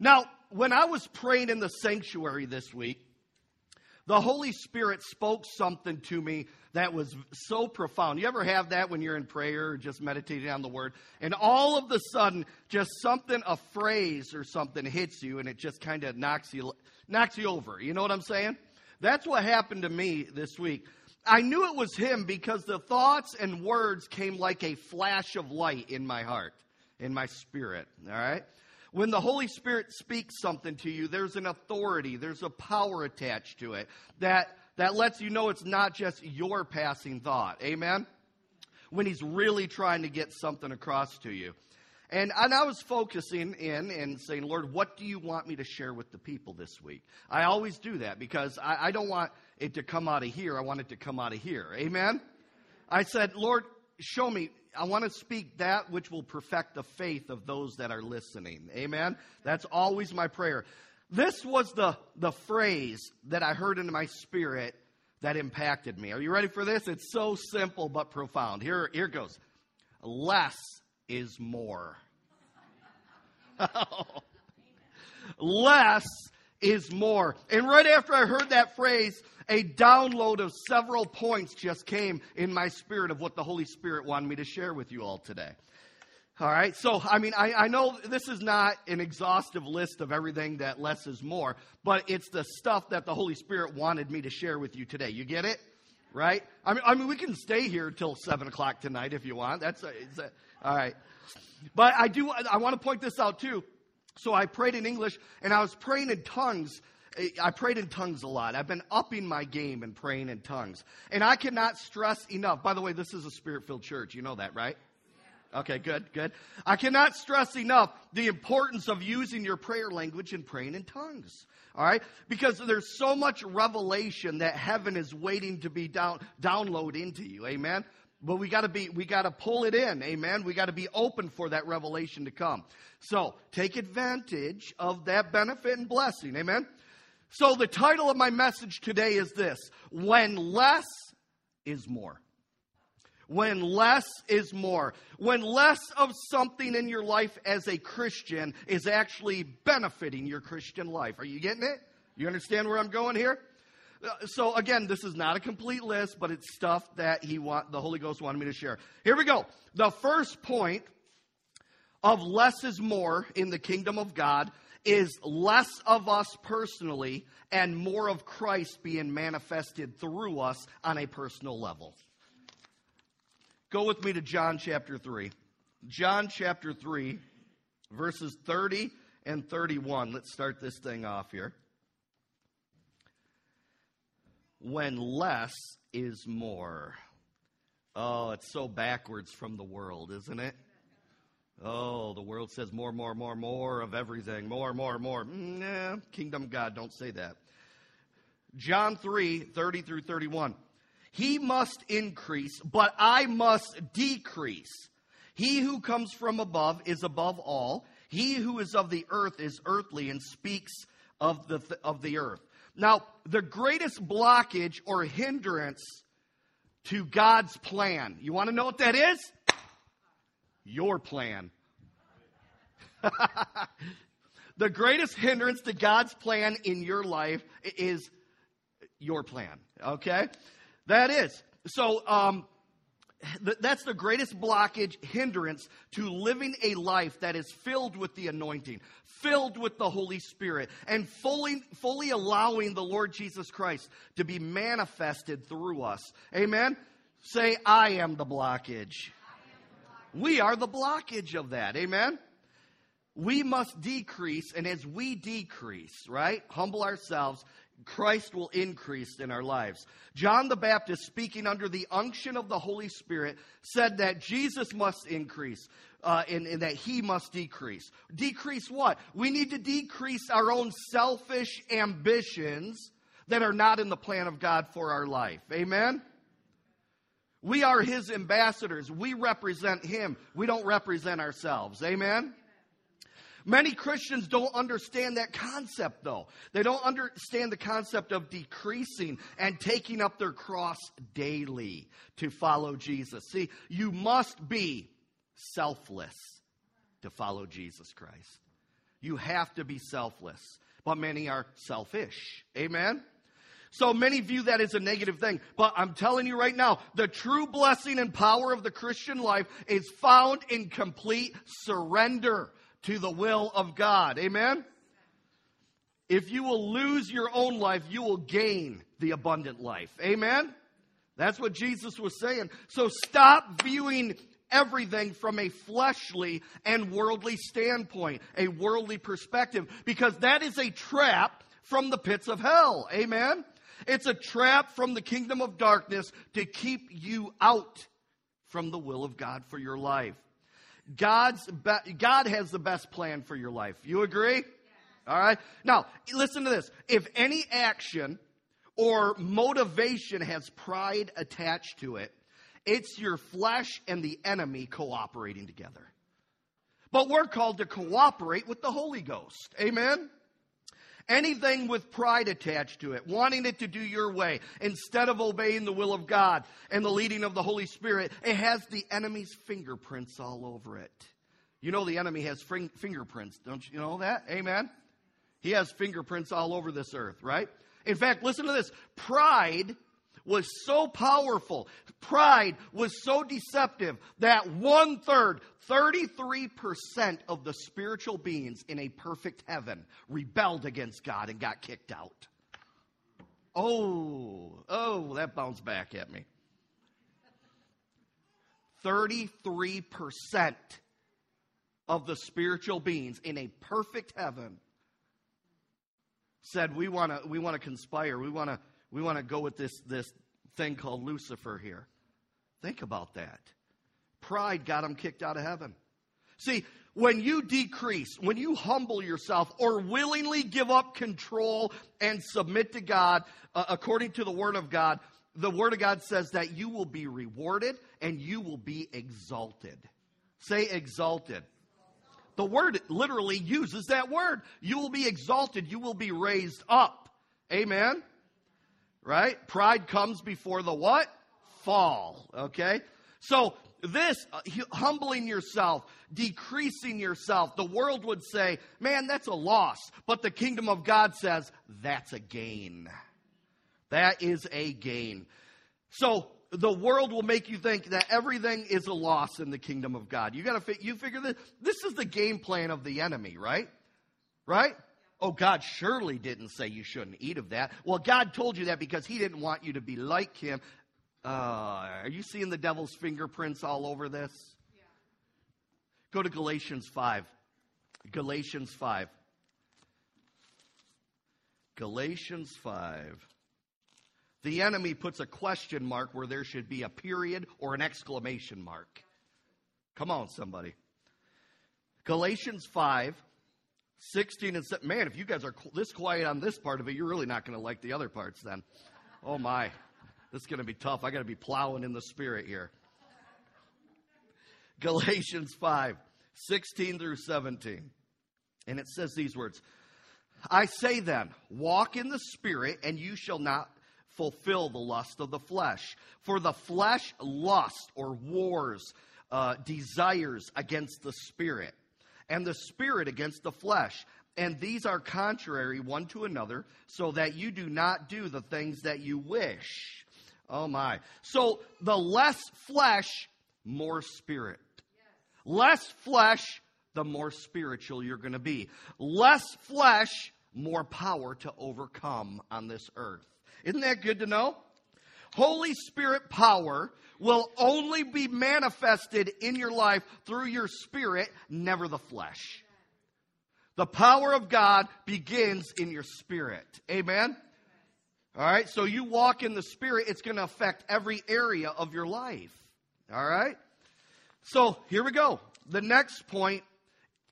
Now, when I was praying in the sanctuary this week, the Holy Spirit spoke something to me that was so profound. You ever have that when you're in prayer or just meditating on the word, and all of a sudden, just something, a phrase or something hits you, and it just kind of knocks you knocks you over. You know what I'm saying? That's what happened to me this week. I knew it was him because the thoughts and words came like a flash of light in my heart, in my spirit. All right? When the Holy Spirit speaks something to you, there's an authority, there's a power attached to it that, that lets you know it's not just your passing thought. Amen? When He's really trying to get something across to you. And, and I was focusing in and saying, Lord, what do you want me to share with the people this week? I always do that because I, I don't want it to come out of here. I want it to come out of here. Amen? I said, Lord, show me, I want to speak that which will perfect the faith of those that are listening. Amen? That's always my prayer. This was the, the phrase that I heard in my spirit that impacted me. Are you ready for this? It's so simple but profound. Here, here goes. Less is more. Less is more. And right after I heard that phrase, a download of several points just came in my spirit of what the Holy Spirit wanted me to share with you all today. All right, so I mean, I, I know this is not an exhaustive list of everything that less is more, but it's the stuff that the Holy Spirit wanted me to share with you today. You get it? Right? I mean, I mean, we can stay here until seven o'clock tonight if you want. That's a, a, all right. But I do. I want to point this out too. So I prayed in English, and I was praying in tongues I prayed in tongues a lot. I've been upping my game and praying in tongues. And I cannot stress enough. By the way, this is a spirit filled church. You know that, right? Okay, good, good. I cannot stress enough the importance of using your prayer language and praying in tongues. All right? Because there's so much revelation that heaven is waiting to be down, download into you. Amen? But we gotta be, we gotta pull it in. Amen? We gotta be open for that revelation to come. So, take advantage of that benefit and blessing. Amen? So, the title of my message today is this When Less is More. When less is more. When less of something in your life as a Christian is actually benefiting your Christian life. Are you getting it? You understand where I'm going here? Uh, so again, this is not a complete list, but it's stuff that he want the Holy Ghost wanted me to share. Here we go. The first point of less is more in the kingdom of God is less of us personally and more of Christ being manifested through us on a personal level. Go with me to John chapter 3. John chapter 3, verses 30 and 31. Let's start this thing off here. When less is more. Oh, it's so backwards from the world, isn't it? Oh, the world says more, more, more, more of everything. More, more, more. Nah, kingdom God, don't say that. John 3 30 through 31. He must increase, but I must decrease. He who comes from above is above all. He who is of the earth is earthly and speaks of the, of the earth. Now, the greatest blockage or hindrance to God's plan, you want to know what that is? your plan. the greatest hindrance to God's plan in your life is your plan. Okay? That is. So, um, that's the greatest blockage, hindrance to living a life that is filled with the anointing, filled with the Holy Spirit, and fully, fully allowing the Lord Jesus Christ to be manifested through us. Amen? Say, I am the blockage. We are the blockage of that. Amen? We must decrease, and as we decrease, right, humble ourselves, Christ will increase in our lives. John the Baptist, speaking under the unction of the Holy Spirit, said that Jesus must increase uh, and, and that he must decrease. Decrease what? We need to decrease our own selfish ambitions that are not in the plan of God for our life. Amen? We are his ambassadors. We represent him. We don't represent ourselves. Amen? Many Christians don't understand that concept, though. They don't understand the concept of decreasing and taking up their cross daily to follow Jesus. See, you must be selfless to follow Jesus Christ. You have to be selfless. But many are selfish. Amen? So many view that as a negative thing. But I'm telling you right now, the true blessing and power of the Christian life is found in complete surrender to the will of God. Amen? If you will lose your own life, you will gain the abundant life. Amen? That's what Jesus was saying. So stop viewing everything from a fleshly and worldly standpoint, a worldly perspective, because that is a trap from the pits of hell. Amen? It's a trap from the kingdom of darkness to keep you out from the will of God for your life. God's be- God has the best plan for your life. You agree? Yes. All right. Now, listen to this. If any action or motivation has pride attached to it, it's your flesh and the enemy cooperating together. But we're called to cooperate with the Holy Ghost. Amen? Anything with pride attached to it, wanting it to do your way, instead of obeying the will of God and the leading of the Holy Spirit, it has the enemy's fingerprints all over it. You know the enemy has fingerprints, don't you know that? Amen? He has fingerprints all over this earth, right? In fact, listen to this. Pride was so powerful, pride was so deceptive that one third, 33% of the spiritual beings in a perfect heaven rebelled against God and got kicked out. Oh, oh, that bounced back at me. 33% of the spiritual beings in a perfect heaven said we want to we want to conspire we want to we want to go with this, this thing called Lucifer here. Think about that. Pride got him kicked out of heaven. See, when you decrease, when you humble yourself or willingly give up control and submit to God uh, according to the Word of God, the Word of God says that you will be rewarded and you will be exalted. Say exalted. The Word literally uses that word. You will be exalted, you will be raised up. Amen right? Pride comes before the what? Fall, okay? So, this, uh, humbling yourself, decreasing yourself, the world would say, man, that's a loss. But the kingdom of God says, that's a gain. That is a gain. So, the world will make you think that everything is a loss in the kingdom of God. You got to you figure that this is the game plan of the enemy, right? Right? Oh, God surely didn't say you shouldn't eat of that. Well, God told you that because He didn't want you to be like Him. Uh, are you seeing the devil's fingerprints all over this? Yeah. Go to Galatians 5. Galatians 5. Galatians 5. The enemy puts a question mark where there should be a period or an exclamation mark. Come on, somebody. Galatians 5 16 and 7. Man, if you guys are this quiet on this part of it, you're really not going to like the other parts then. Oh my. This is going to be tough. I got to be plowing in the spirit here. Galatians 5, 16 through 17. And it says these words I say then, walk in the spirit, and you shall not fulfill the lust of the flesh. For the flesh lust or wars, uh, desires against the spirit and the spirit against the flesh. And these are contrary one to another, so that you do not do the things that you wish. Oh my. So the less flesh, more spirit. Less flesh, the more spiritual you're going to be. Less flesh, more power to overcome on this earth. Isn't that good to know? Holy Spirit power will only be manifested in your life through your spirit, never the flesh. The power of God begins in your spirit. Amen? All right, so you walk in the spirit, it's going to affect every area of your life. All right? So here we go. The next point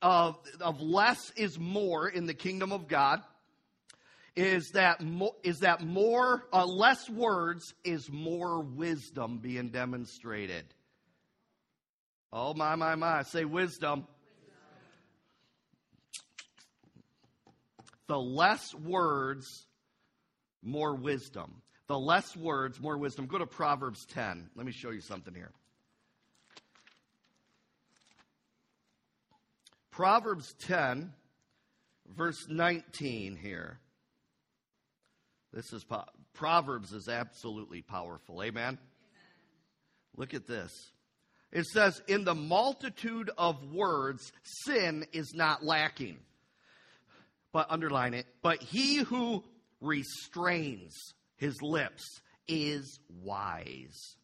of, of less is more in the kingdom of God is that mo- is that more uh, less words is more wisdom being demonstrated. Oh my my my! Say wisdom. wisdom. The less words, more wisdom. The less words, more wisdom. Go to Proverbs 10. Let me show you something here. Proverbs 10 verse 19 here. This is Proverbs is absolutely powerful. Amen? Amen. Look at this. It says, In the multitude of words, sin is not lacking. But underline it. But he who restrains his lips is wise.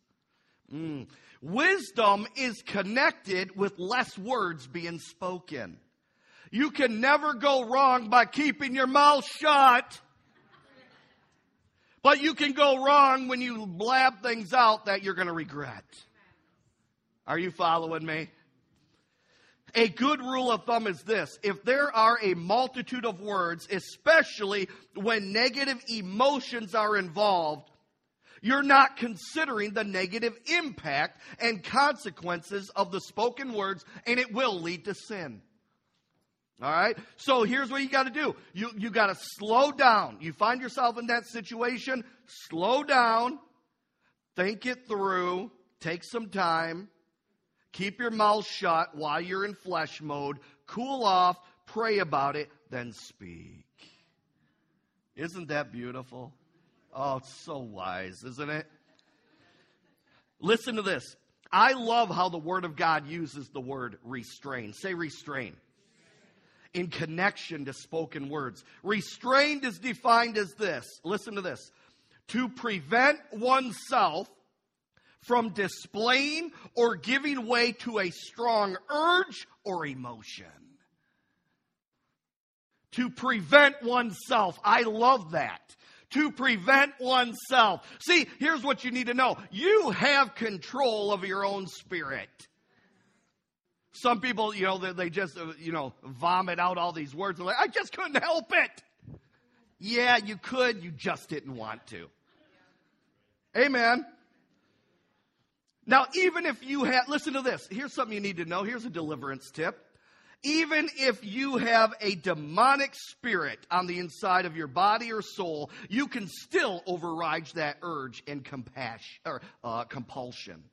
Mm. Wisdom is connected with less words being spoken. You can never go wrong by keeping your mouth shut. But you can go wrong when you blab things out that you're going to regret. Are you following me? A good rule of thumb is this if there are a multitude of words, especially when negative emotions are involved, you're not considering the negative impact and consequences of the spoken words, and it will lead to sin. All right? So here's what you got to do. You, you got to slow down. You find yourself in that situation, slow down, think it through, take some time, keep your mouth shut while you're in flesh mode, cool off, pray about it, then speak. Isn't that beautiful? Oh, it's so wise, isn't it? Listen to this. I love how the Word of God uses the word restrain. Say restrain in connection to spoken words. Restrained is defined as this listen to this to prevent oneself from displaying or giving way to a strong urge or emotion. To prevent oneself. I love that. To prevent oneself. See, here's what you need to know you have control of your own spirit. Some people, you know, they, they just, uh, you know, vomit out all these words. They're like, I just couldn't help it. Yeah, you could. You just didn't want to. Amen. Now, even if you have, listen to this. Here's something you need to know. Here's a deliverance tip. Even if you have a demonic spirit on the inside of your body or soul, you can still override that urge and compassion or uh, compulsion.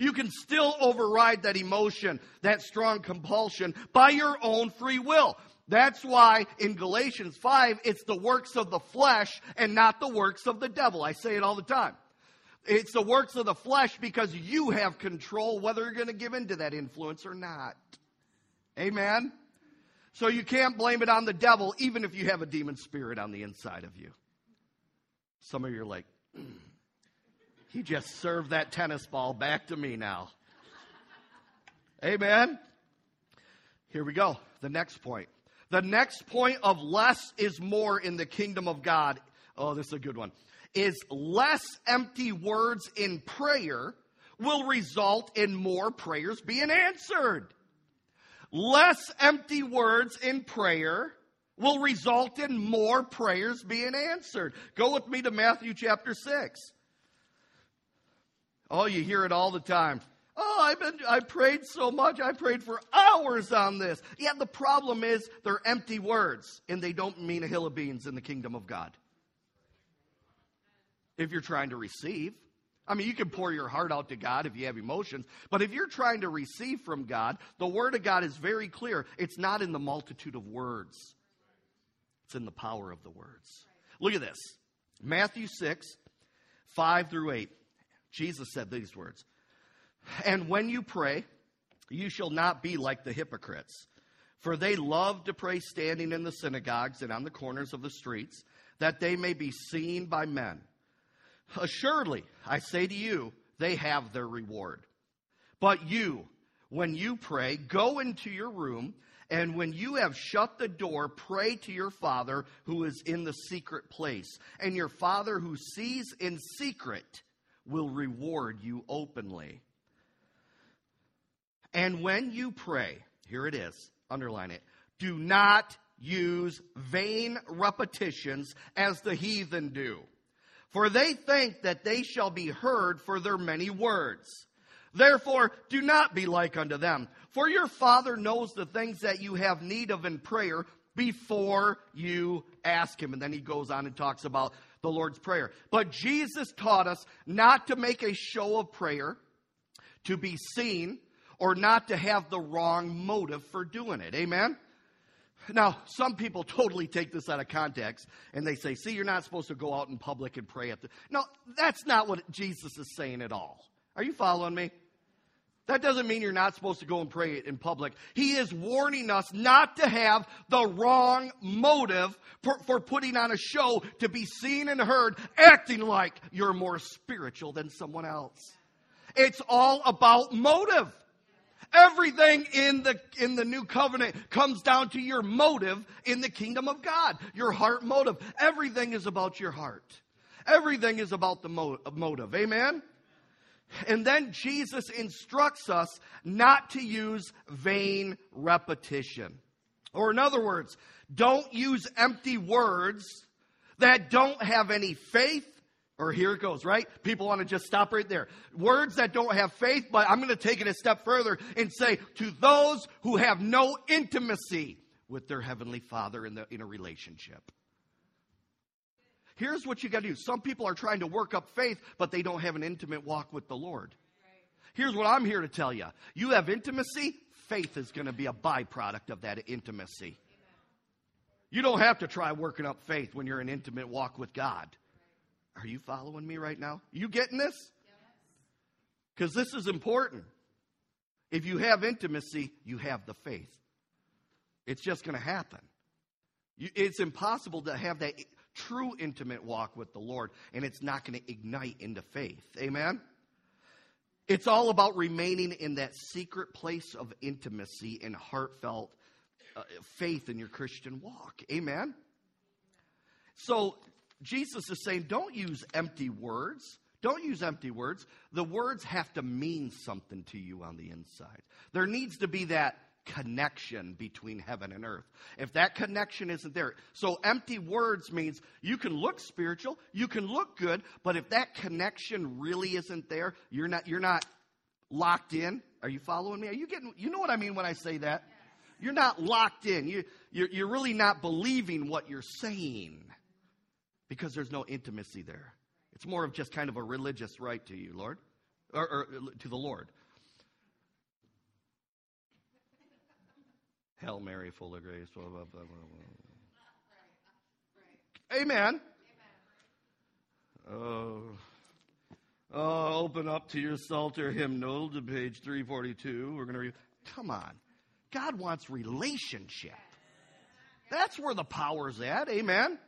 You can still override that emotion, that strong compulsion by your own free will. That's why in Galatians 5, it's the works of the flesh and not the works of the devil. I say it all the time. It's the works of the flesh because you have control whether you're going to give in to that influence or not. Amen? So you can't blame it on the devil even if you have a demon spirit on the inside of you. Some of you are like. He just served that tennis ball back to me now. Amen. Here we go. The next point. The next point of less is more in the kingdom of God. Oh, this is a good one. Is less empty words in prayer will result in more prayers being answered. Less empty words in prayer will result in more prayers being answered. Go with me to Matthew chapter 6. Oh, you hear it all the time. Oh, I've been, I prayed so much. I prayed for hours on this. Yeah, the problem is they're empty words and they don't mean a hill of beans in the kingdom of God. If you're trying to receive, I mean, you can pour your heart out to God if you have emotions, but if you're trying to receive from God, the Word of God is very clear. It's not in the multitude of words, it's in the power of the words. Look at this Matthew 6, 5 through 8. Jesus said these words And when you pray, you shall not be like the hypocrites, for they love to pray standing in the synagogues and on the corners of the streets, that they may be seen by men. Assuredly, I say to you, they have their reward. But you, when you pray, go into your room, and when you have shut the door, pray to your Father who is in the secret place. And your Father who sees in secret will reward you openly. And when you pray, here it is, underline it, do not use vain repetitions as the heathen do. For they think that they shall be heard for their many words. Therefore, do not be like unto them. For your Father knows the things that you have need of in prayer before you ask Him. And then he goes on and talks about the Lord's Prayer. But Jesus taught us not to make a show of prayer, to be seen, or not to have the wrong motive for doing it. Amen? Now, some people totally take this out of context and they say, see, you're not supposed to go out in public and pray at the. No, that's not what Jesus is saying at all. Are you following me? That doesn't mean you're not supposed to go and pray it in public. He is warning us not to have the wrong motive for, for, putting on a show to be seen and heard, acting like you're more spiritual than someone else. It's all about motive. Everything in the, in the new covenant comes down to your motive in the kingdom of God, your heart motive. Everything is about your heart. Everything is about the motive. Amen? And then Jesus instructs us not to use vain repetition. Or, in other words, don't use empty words that don't have any faith. Or here it goes, right? People want to just stop right there. Words that don't have faith, but I'm going to take it a step further and say to those who have no intimacy with their Heavenly Father in, the, in a relationship. Here's what you got to do. Some people are trying to work up faith, but they don't have an intimate walk with the Lord. Here's what I'm here to tell you you have intimacy, faith is going to be a byproduct of that intimacy. You don't have to try working up faith when you're in intimate walk with God. Are you following me right now? You getting this? Because this is important. If you have intimacy, you have the faith. It's just going to happen. it's impossible to have that true intimate walk with the Lord, and it's not going to ignite into faith. Amen? It's all about remaining in that secret place of intimacy and heartfelt uh, faith in your Christian walk. Amen? So, Jesus is saying, don't use empty words. Don't use empty words. The words have to mean something to you on the inside. There needs to be that connection between heaven and earth. If that connection isn't there, so empty words means you can look spiritual, you can look good, but if that connection really isn't there, you're not you're not locked in. Are you following me? Are you getting you know what I mean when I say that? You're not locked in. You you're, you're really not believing what you're saying because there's no intimacy there. It's more of just kind of a religious rite to you, Lord, or, or to the Lord. Hail Mary, full of grace. Blah, blah, blah, Amen. Oh. Oh, open up to your Psalter hymnal to page 342. We're going to read. Come on. God wants relationship. That's where the power's at. Amen.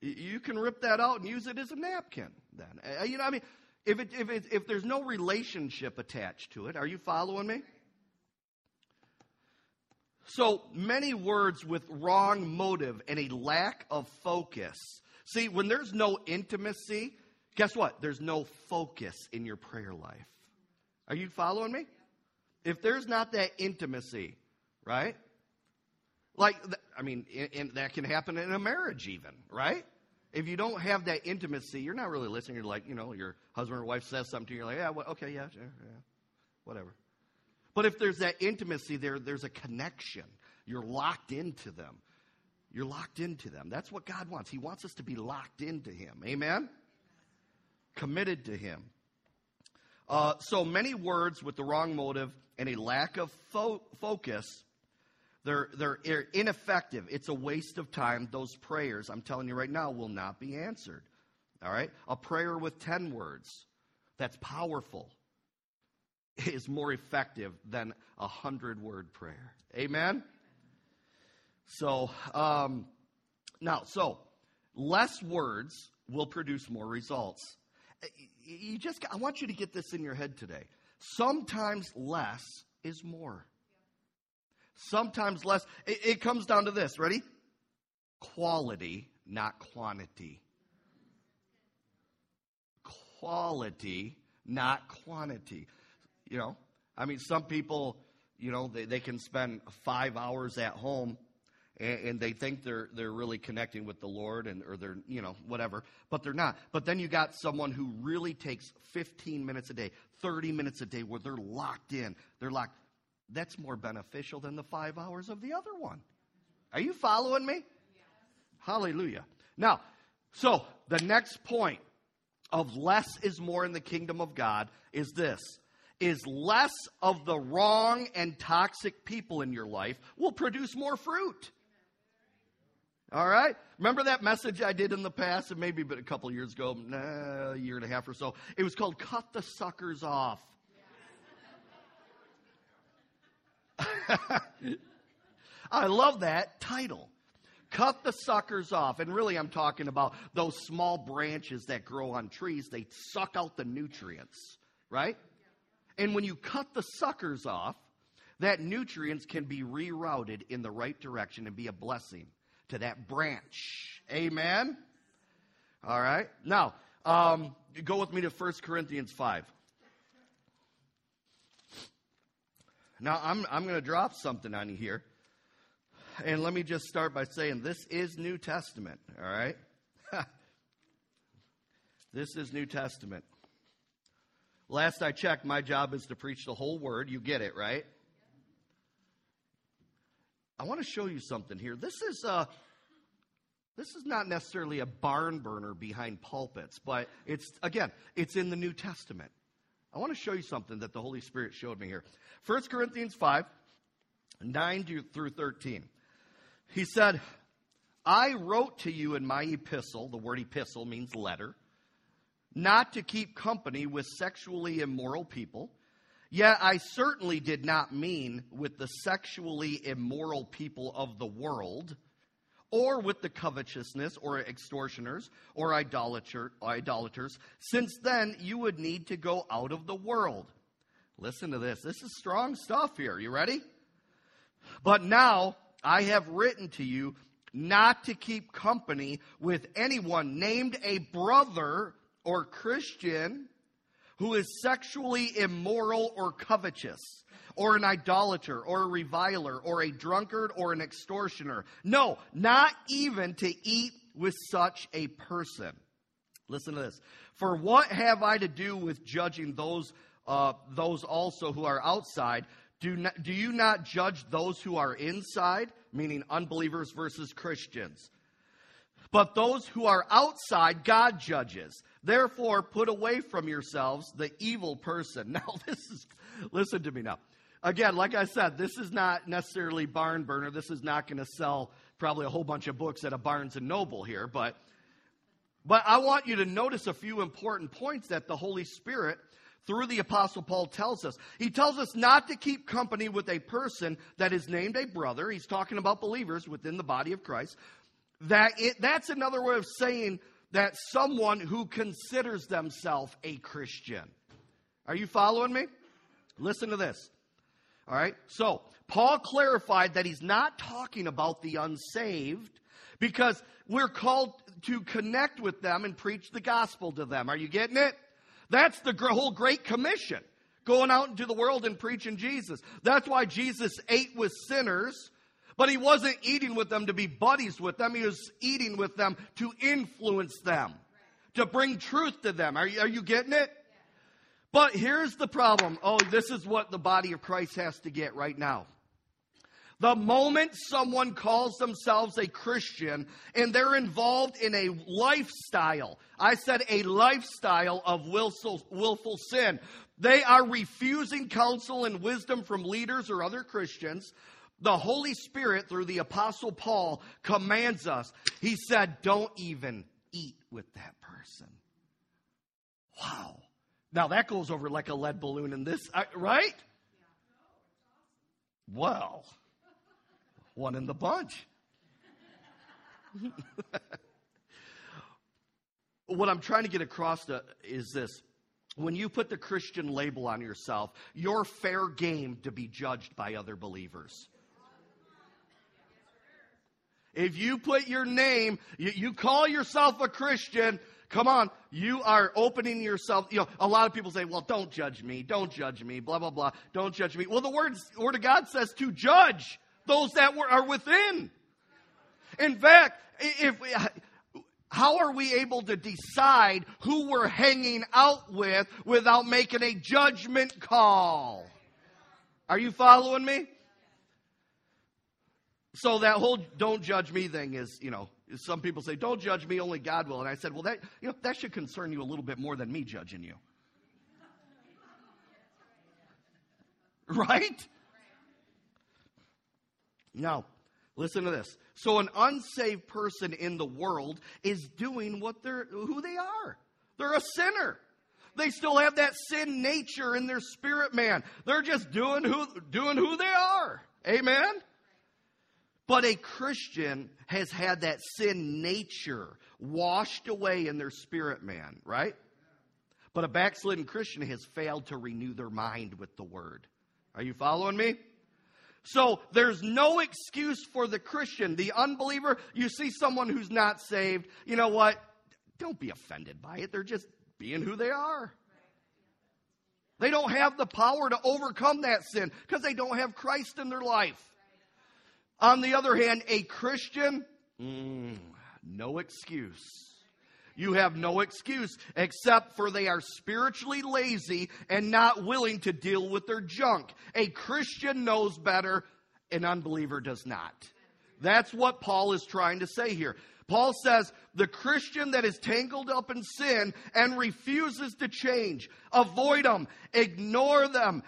You can rip that out and use it as a napkin then. Uh, you know, I mean, if, it, if, it, if there's no relationship attached to it, are you following me? So many words with wrong motive and a lack of focus. See, when there's no intimacy, guess what? There's no focus in your prayer life. Are you following me? If there's not that intimacy, right? Like, I mean, that can happen in a marriage, even, right? If you don't have that intimacy, you're not really listening. You're like, you know, your husband or wife says something to you, you're like, yeah, well, okay, yeah, yeah, whatever. But if there's that intimacy there, there's a connection. You're locked into them. You're locked into them. That's what God wants. He wants us to be locked into Him. Amen? Committed to Him. Uh, so many words with the wrong motive and a lack of fo- focus they're, they're ineffective. It's a waste of time. Those prayers, I'm telling you right now, will not be answered. All right? A prayer with 10 words that's powerful is more effective than a 100 word prayer. Amen? So, um, now, so less words will produce more results. You just, I want you to get this in your head today. Sometimes less is more sometimes less. It, it comes down to this. Ready? Quality, not quantity. Quality, not quantity. You know, I mean, some people, you know, they, they can spend five hours at home and, they think they're they're really connecting with the Lord and or they're you know whatever, but they're not. But then you got someone who really takes 15 minutes a day, 30 minutes a day, where they're locked in. They're locked that's more beneficial than the five hours of the other one. Are you following me? Yes. Hallelujah. Now, so the next point of less is more in the kingdom of God is this is less of the wrong and toxic people in your life will produce more fruit. All right? Remember that message I did in the past, and maybe a couple years ago, nah, a year and a half or so? It was called Cut the Suckers Off. I love that title. Cut the suckers off. And really, I'm talking about those small branches that grow on trees. They suck out the nutrients, right? And when you cut the suckers off, that nutrients can be rerouted in the right direction and be a blessing to that branch. Amen? All right. Now, um, go with me to 1 Corinthians 5. Now, I'm, I'm going to drop something on you here. And let me just start by saying this is New Testament, all right? this is New Testament. Last I checked, my job is to preach the whole word. You get it, right? I want to show you something here. This is uh, this is not necessarily a barn burner behind pulpits, but it's again, it's in the New Testament. I want to show you something that the Holy Spirit showed me here. 1 Corinthians 5, 9 through 13. He said, I wrote to you in my epistle, the word epistle means letter, not to keep company with sexually immoral people. Yet I certainly did not mean with the sexually immoral people of the world, or with the covetousness, or extortioners, or idolater, idolaters, since then you would need to go out of the world. Listen to this. This is strong stuff here. You ready? But now I have written to you not to keep company with anyone named a brother or Christian who is sexually immoral or covetous, or an idolater, or a reviler, or a drunkard, or an extortioner. No, not even to eat with such a person. Listen to this. For what have I to do with judging those, uh, those also who are outside? Do, not, do you not judge those who are inside, meaning unbelievers versus Christians? But those who are outside, God judges. Therefore, put away from yourselves the evil person. Now, this is, listen to me now. Again, like I said, this is not necessarily barn burner. This is not going to sell probably a whole bunch of books at a Barnes and Noble here, but but I want you to notice a few important points that the Holy Spirit through the Apostle Paul tells us. He tells us not to keep company with a person that is named a brother. He's talking about believers within the body of Christ. That it, that's another way of saying that someone who considers themselves a Christian. Are you following me? Listen to this. All right. So, Paul clarified that he's not talking about the unsaved because we're called to connect with them and preach the gospel to them. Are you getting it? That's the whole Great Commission. Going out into the world and preaching Jesus. That's why Jesus ate with sinners, but he wasn't eating with them to be buddies with them. He was eating with them to influence them, to bring truth to them. Are you, are you getting it? But here's the problem. Oh, this is what the body of Christ has to get right now. The moment someone calls themselves a Christian and they're involved in a lifestyle, I said a lifestyle of willful, willful sin, they are refusing counsel and wisdom from leaders or other Christians. The Holy Spirit, through the Apostle Paul, commands us. He said, Don't even eat with that person. Wow. Now that goes over like a lead balloon in this, uh, right? Well one in the bunch. what I'm trying to get across to is this. When you put the Christian label on yourself, you're fair game to be judged by other believers. If you put your name, you, you, call yourself a Christian, come on, you are opening yourself. You know, a lot of people say, well, don't judge me, don't judge me, blah, blah, blah, don't judge me. Well, the word, word of God says to judge those that were, are within. In fact, if we, how are we able to decide who we're hanging out with without making a judgment call? Are you following me? So that whole don't judge me thing is, you know, some people say, don't judge me, only God will. And I said, well, that, you know, that should concern you a little bit more than me judging you. right? Now, listen to this. So an unsaved person in the world is doing what they're who they are. They're a sinner. They still have that sin nature in their spirit man. They're just doing who doing who they are. Amen. But a Christian has had that sin nature washed away in their spirit man, right? But a backslidden Christian has failed to renew their mind with the word. Are you following me? So there's no excuse for the Christian, the unbeliever. You see someone who's not saved, you know what? Don't be offended by it. They're just being who they are. They don't have the power to overcome that sin because they don't have Christ in their life. On the other hand, a Christian, mm, no excuse. You have no excuse except for they are spiritually lazy and not willing to deal with their junk. A Christian knows better, an unbeliever does not. That's what Paul is trying to say here. Paul says the Christian that is tangled up in sin and refuses to change, avoid them, ignore them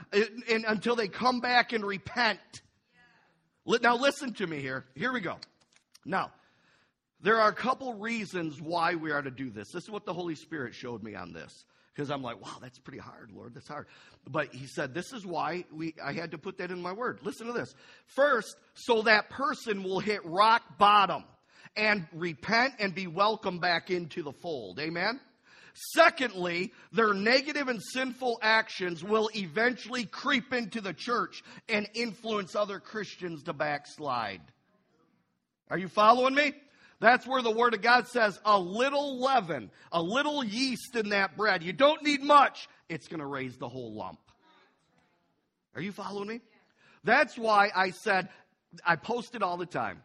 until they come back and repent. Now, listen to me here. Here we go. Now, there are a couple reasons why we are to do this. This is what the Holy Spirit showed me on this. Because I'm like, wow, that's pretty hard, Lord. That's hard. But he said, this is why we, I had to put that in my word. Listen to this. First, so that person will hit rock bottom and repent and be welcomed back into the fold. Amen? Secondly, their negative and sinful actions will eventually creep into the church and influence other Christians to backslide. Are you following me? That's where the Word of God says a little leaven, a little yeast in that bread. You don't need much. It's going to raise the whole lump. Are you following me? That's why I said, I post it all the time,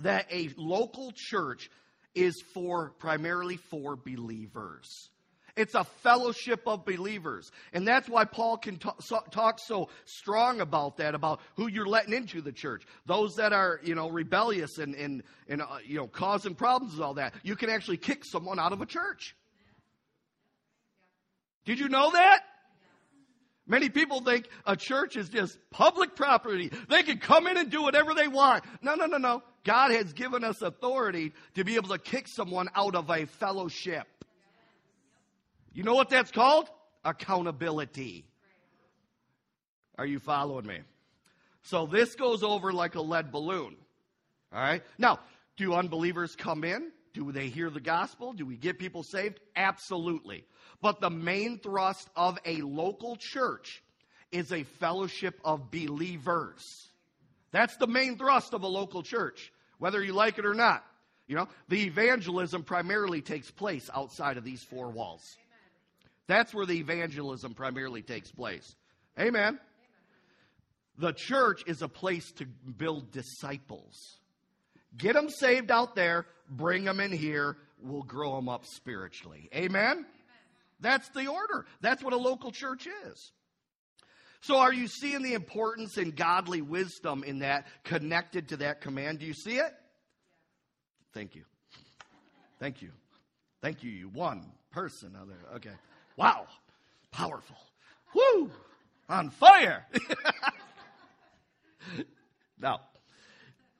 that a local church is for primarily for believers. It's a fellowship of believers. And that's why Paul can talk, so, talk so strong about that, about who you're letting into the church. Those that are, you know, rebellious and, and, and uh, you know, causing problems and all that. You can actually kick someone out of a church. Did you know that? Many people think a church is just public property. They can come in and do whatever they want. No, no, no, no. God has given us authority to be able to kick someone out of a fellowship. You know what that's called? Accountability. Are you following me? So this goes over like a lead balloon. All right? Now, do unbelievers come in? Do they hear the gospel? Do we get people saved? Absolutely. But the main thrust of a local church is a fellowship of believers. That's the main thrust of a local church, whether you like it or not. You know, the evangelism primarily takes place outside of these four walls. That's where the evangelism primarily takes place. Amen. The church is a place to build disciples. Get them saved out there, bring them in here, we'll grow them up spiritually. Amen? That's the order. That's what a local church is. So, are you seeing the importance and godly wisdom in that connected to that command? Do you see it? Thank you. Thank you. Thank you, you one person. Other. Okay. Wow, powerful. Woo, on fire. now,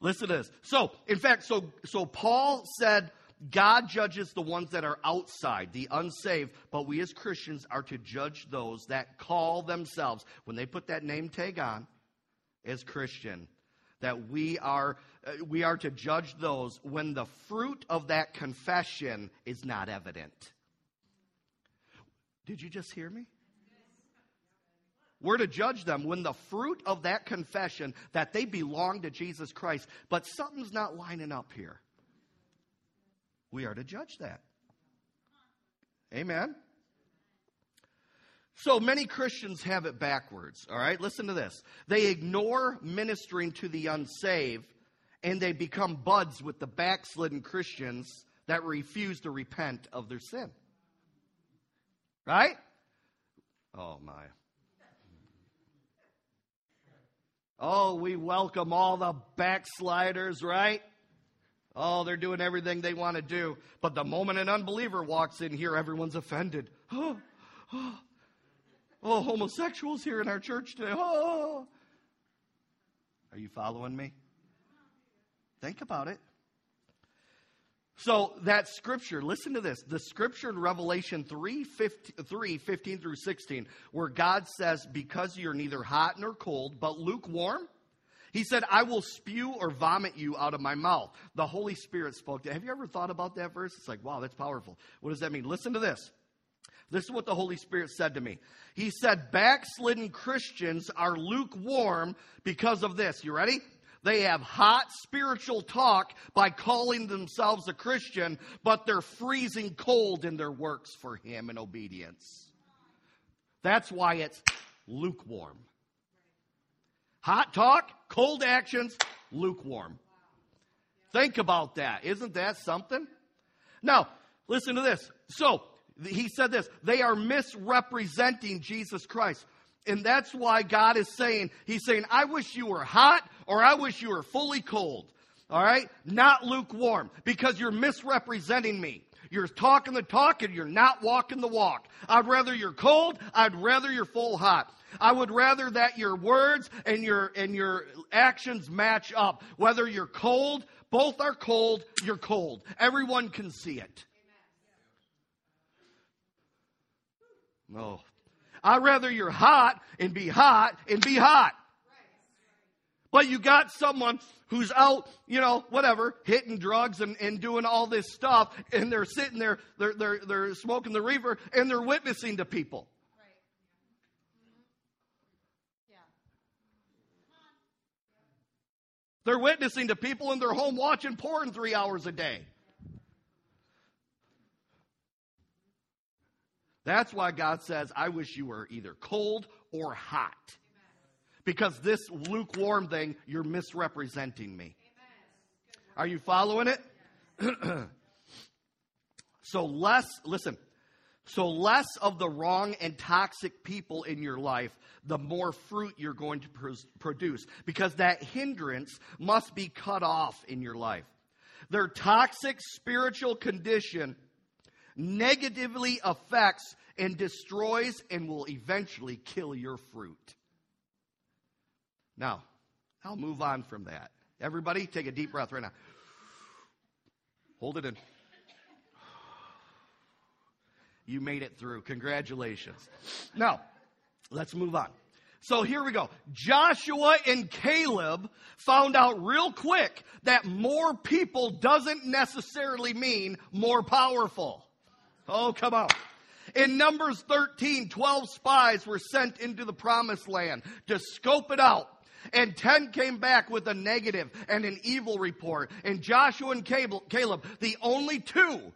listen to this. So, in fact, so so Paul said God judges the ones that are outside, the unsaved, but we as Christians are to judge those that call themselves when they put that name tag on as Christian that we are uh, we are to judge those when the fruit of that confession is not evident. Did you just hear me? We're to judge them when the fruit of that confession that they belong to Jesus Christ, but something's not lining up here. We are to judge that. Amen. So many Christians have it backwards, all right? Listen to this. They ignore ministering to the unsaved and they become buds with the backslidden Christians that refuse to repent of their sin. Right? Oh, my. Oh, we welcome all the backsliders, right? Oh, they're doing everything they want to do. But the moment an unbeliever walks in here, everyone's offended. Oh, oh. Oh, homosexuals here in our church today. Oh. oh, oh. Are you following me? Think about it. So that scripture, listen to this. The scripture in Revelation 3 15, 3, 15 through 16, where God says, Because you're neither hot nor cold, but lukewarm, he said, I will spew or vomit you out of my mouth. The Holy Spirit spoke to. Have you ever thought about that verse? It's like, wow, that's powerful. What does that mean? Listen to this. This is what the Holy Spirit said to me. He said, backslidden Christians are lukewarm because of this. You ready? They have hot spiritual talk by calling themselves a Christian, but they're freezing cold in their works for Him in obedience. That's why it's lukewarm. Hot talk, cold actions, lukewarm. Think about that. Isn't that something? Now, listen to this. So, he said this they are misrepresenting Jesus Christ. And that's why God is saying, He's saying, I wish you were hot or I wish you were fully cold. All right? Not lukewarm because you're misrepresenting me. You're talking the talk and you're not walking the walk. I'd rather you're cold. I'd rather you're full hot. I would rather that your words and your, and your actions match up. Whether you're cold, both are cold, you're cold. Everyone can see it. No. I'd rather you're hot and be hot and be hot. But you got someone who's out, you know, whatever, hitting drugs and, and doing all this stuff, and they're sitting there, they're, they're, they're smoking the reefer, and they're witnessing to people. They're witnessing to people in their home watching porn three hours a day. That's why God says, I wish you were either cold or hot. Because this lukewarm thing, you're misrepresenting me. Are you following it? so less, listen, so less of the wrong and toxic people in your life, the more fruit you're going to produce. Because that hindrance must be cut off in your life. Their toxic spiritual condition negatively affects and destroys and will eventually kill your fruit. Now, I'll move on from that. Everybody, take a deep breath right now. Hold it in. You made it through. Congratulations. Now, let's move on. So here we go. Joshua and Caleb found out real quick that more people doesn't necessarily mean more powerful. Oh, come on. In Numbers 13, 12 spies were sent into the promised land to scope it out. And 10 came back with a negative and an evil report. And Joshua and Caleb, the only two,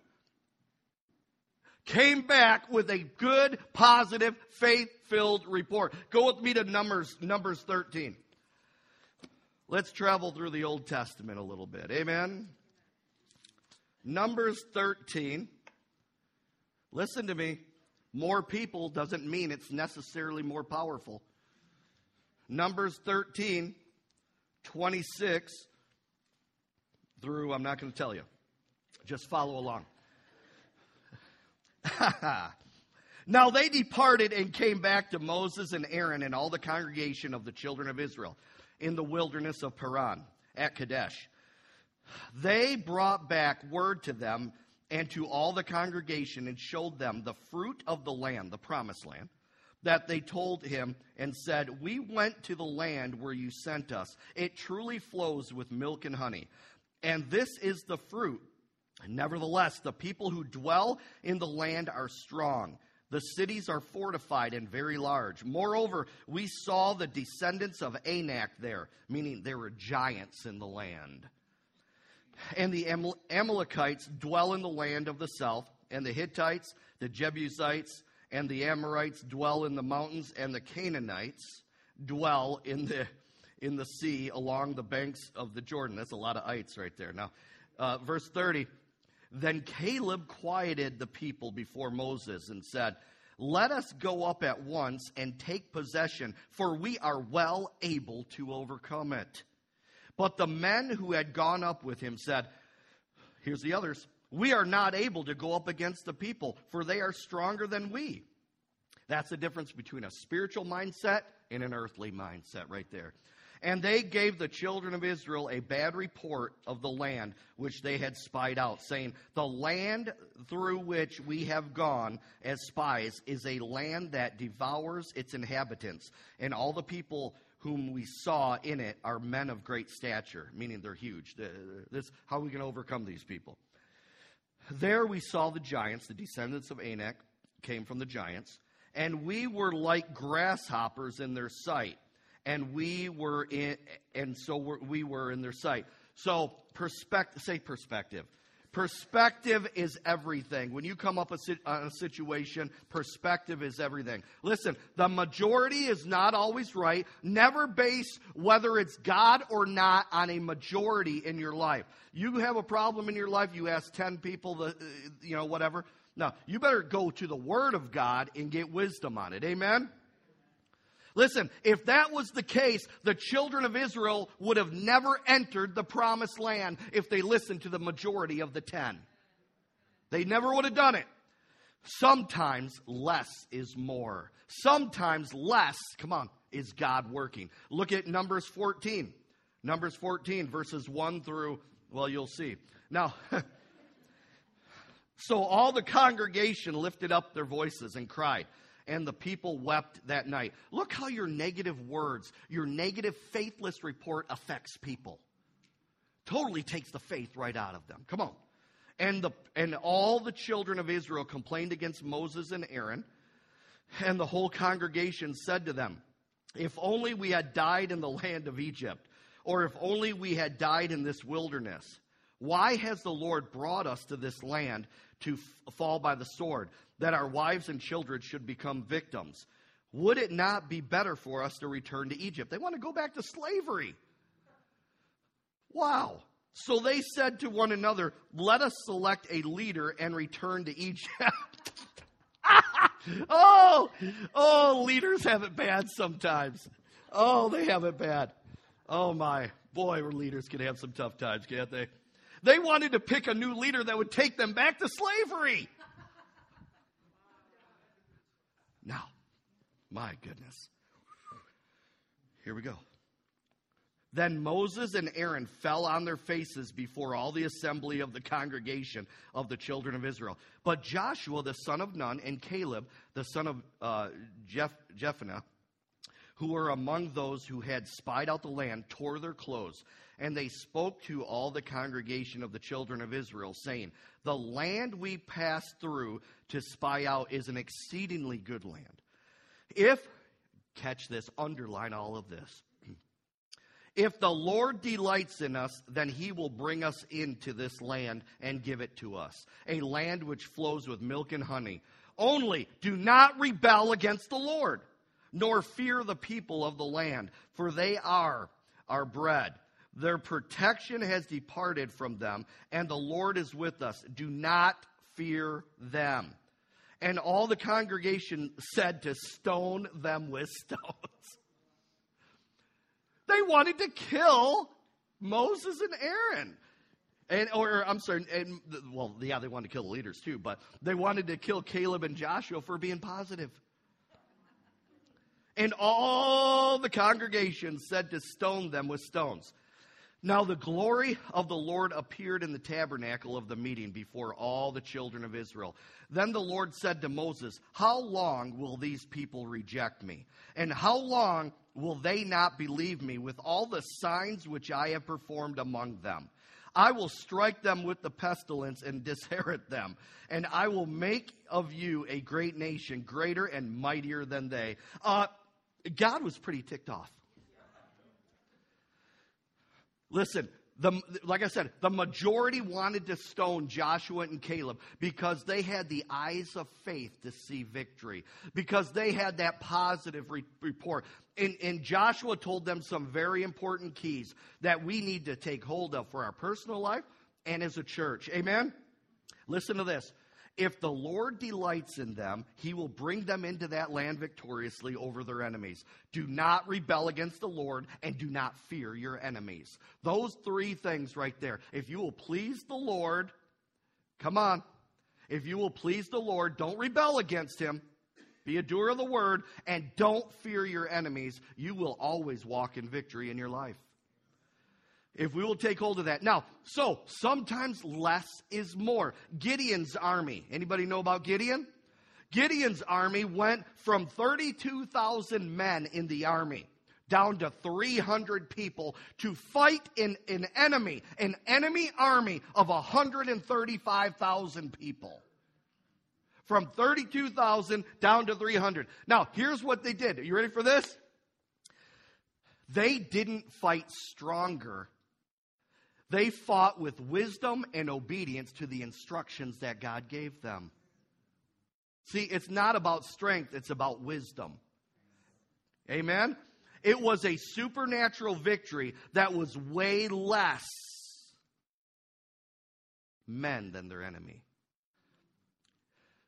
came back with a good, positive, faith filled report. Go with me to Numbers, Numbers 13. Let's travel through the Old Testament a little bit. Amen. Numbers 13. Listen to me. More people doesn't mean it's necessarily more powerful. Numbers 13, 26 through, I'm not going to tell you. Just follow along. now they departed and came back to Moses and Aaron and all the congregation of the children of Israel in the wilderness of Paran at Kadesh. They brought back word to them and to all the congregation and showed them the fruit of the land, the promised land, that they told him and said, We went to the land where you sent us. It truly flows with milk and honey. And this is the fruit. Nevertheless, the people who dwell in the land are strong. The cities are fortified and very large. Moreover, we saw the descendants of Anak there, meaning there were giants in the land and the Amalekites dwell in the land of the south, and the Hittites, the Jebusites, and the Amorites dwell in the mountains, and the Canaanites dwell in the in the sea along the banks of the Jordan. That's a lot of ites right there. Now, uh, verse 30. Then Caleb quieted the people before Moses and said, Let us go up at once and take possession, for we are well able to overcome it. But the men who had gone up with him said, Here's the others. We are not able to go up against the people, for they are stronger than we. That's the difference between a spiritual mindset and an earthly mindset, right there. And they gave the children of Israel a bad report of the land which they had spied out, saying, The land through which we have gone as spies is a land that devours its inhabitants, and all the people whom we saw in it are men of great stature, meaning they're huge. This, how are we going to overcome these people? There we saw the giants, the descendants of Anak came from the giants, and we were like grasshoppers in their sight and we were in, and so we're, we were in their sight. So perspective, say perspective. Perspective is everything. When you come up on uh, a situation, perspective is everything. Listen, the majority is not always right. Never base whether it's God or not on a majority in your life. You have a problem in your life, you ask 10 people, the, uh, you know, whatever. No, you better go to the Word of God and get wisdom on it. Amen? Listen, if that was the case, the children of Israel would have never entered the promised land if they listened to the majority of the ten. They never would have done it. Sometimes less is more. Sometimes less, come on, is God working. Look at Numbers 14. Numbers 14, verses 1 through, well, you'll see. Now, so all the congregation lifted up their voices and cried and the people wept that night. Look how your negative words, your negative, faithless report affects people. Totally takes the faith right out of them. Come on. And, the, and all the children of Israel complained against Moses and Aaron, and the whole congregation said to them, If only we had died in the land of Egypt, or if only we had died in this wilderness. Why has the Lord brought us to this land to f- fall by the sword? that our wives and children should become victims. Would it not be better for us to return to Egypt? They want to go back to slavery. Wow. So they said to one another, Let us select a leader and return to Egypt. oh, oh, leaders have it bad sometimes. Oh, they have it bad. Oh my, boy, leaders can have some tough times, can't they? They wanted to pick a new leader that would take them back to slavery. Now, my goodness. Here we go. Then Moses and Aaron fell on their faces before all the assembly of the congregation of the children of Israel. But Joshua, the son of Nun, and Caleb, the son of uh, Jeff, Jephunneh, who were among those who had spied out the land, tore their clothes. And they spoke to all the congregation of the children of Israel, saying, The land we passed through to spy out is an exceedingly good land. If, catch this, underline all of this. If the Lord delights in us, then he will bring us into this land and give it to us, a land which flows with milk and honey. Only do not rebel against the Lord, nor fear the people of the land, for they are our bread. Their protection has departed from them, and the Lord is with us. Do not fear them. And all the congregation said to stone them with stones. they wanted to kill Moses and Aaron. And, or, I'm sorry, and, well, yeah, they wanted to kill the leaders too, but they wanted to kill Caleb and Joshua for being positive. And all the congregation said to stone them with stones. Now the glory of the Lord appeared in the tabernacle of the meeting before all the children of Israel. Then the Lord said to Moses, How long will these people reject me? And how long will they not believe me with all the signs which I have performed among them? I will strike them with the pestilence and disinherit them, and I will make of you a great nation, greater and mightier than they. Uh, God was pretty ticked off. Listen, the, like I said, the majority wanted to stone Joshua and Caleb because they had the eyes of faith to see victory, because they had that positive re- report. And, and Joshua told them some very important keys that we need to take hold of for our personal life and as a church. Amen? Listen to this. If the Lord delights in them, he will bring them into that land victoriously over their enemies. Do not rebel against the Lord and do not fear your enemies. Those three things right there. If you will please the Lord, come on. If you will please the Lord, don't rebel against him. be a doer of the word, and don't fear your enemies. You will always walk in victory in your life. If we will take hold of that. Now, so sometimes less is more. Gideon's army. Anybody know about Gideon? Gideon's army went from 32,000 men in the army down to 300 people to fight in an enemy, an enemy army of 135,000 people. From 32,000 down to 300. Now, here's what they did. Are you ready for this? They didn't fight stronger. They fought with wisdom and obedience to the instructions that God gave them. See, it's not about strength, it's about wisdom. Amen? It was a supernatural victory that was way less men than their enemy.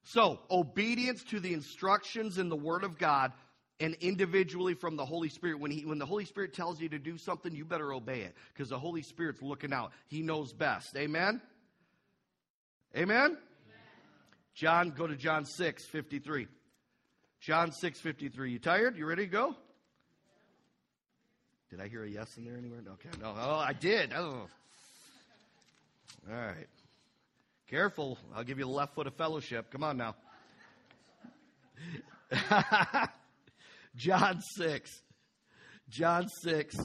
So, obedience to the instructions in the Word of God and individually from the Holy Spirit. When, he, when the Holy Spirit tells you to do something, you better obey it because the Holy Spirit's looking out. He knows best. Amen? Amen? John, go to John 6, 53. John 6, 53. You tired? You ready to go? Did I hear a yes in there anywhere? Okay. No. Oh, I did. Oh. All right. Careful. I'll give you the left foot of fellowship. Come on now. John 6. John 6.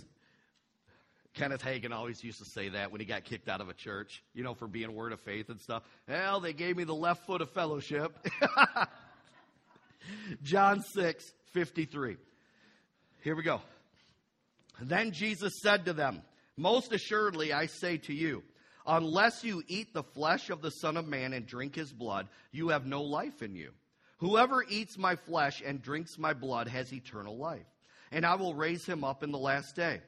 Kenneth Hagin always used to say that when he got kicked out of a church, you know, for being word of faith and stuff. Well, they gave me the left foot of fellowship. John 6, 53. Here we go. Then Jesus said to them, Most assuredly I say to you, unless you eat the flesh of the Son of Man and drink his blood, you have no life in you. Whoever eats my flesh and drinks my blood has eternal life, and I will raise him up in the last day.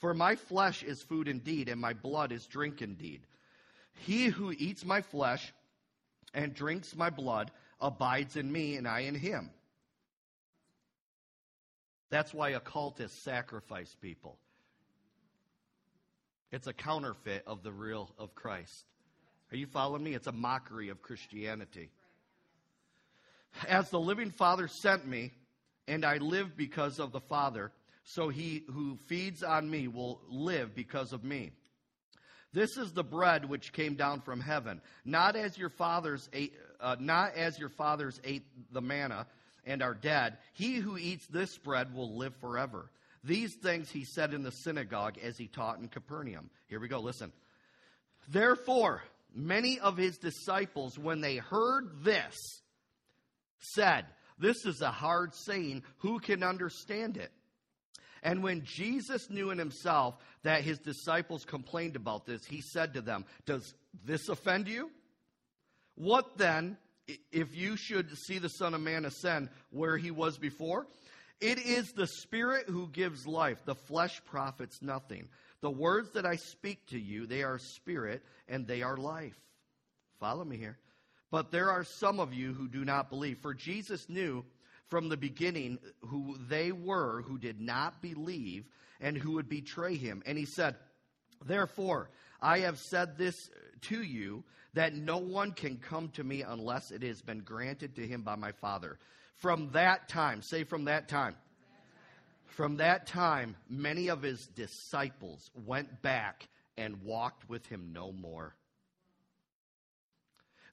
For my flesh is food indeed, and my blood is drink indeed. He who eats my flesh and drinks my blood abides in me, and I in him. That's why occultists sacrifice people. It's a counterfeit of the real of Christ. Are you following me? It's a mockery of Christianity. As the living Father sent me, and I live because of the Father, so he who feeds on me will live because of me. This is the bread which came down from heaven, not as your fathers ate, uh, not as your fathers ate the manna and are dead. He who eats this bread will live forever. These things he said in the synagogue as he taught in Capernaum. Here we go. Listen. Therefore, many of his disciples, when they heard this, said, This is a hard saying. Who can understand it? And when Jesus knew in himself that his disciples complained about this, he said to them, Does this offend you? What then if you should see the Son of Man ascend where he was before? It is the Spirit who gives life, the flesh profits nothing. The words that I speak to you, they are spirit and they are life. Follow me here. But there are some of you who do not believe. For Jesus knew from the beginning who they were who did not believe and who would betray him. And he said, Therefore, I have said this to you that no one can come to me unless it has been granted to him by my Father. From that time, say from that time. From that time, many of his disciples went back and walked with him no more.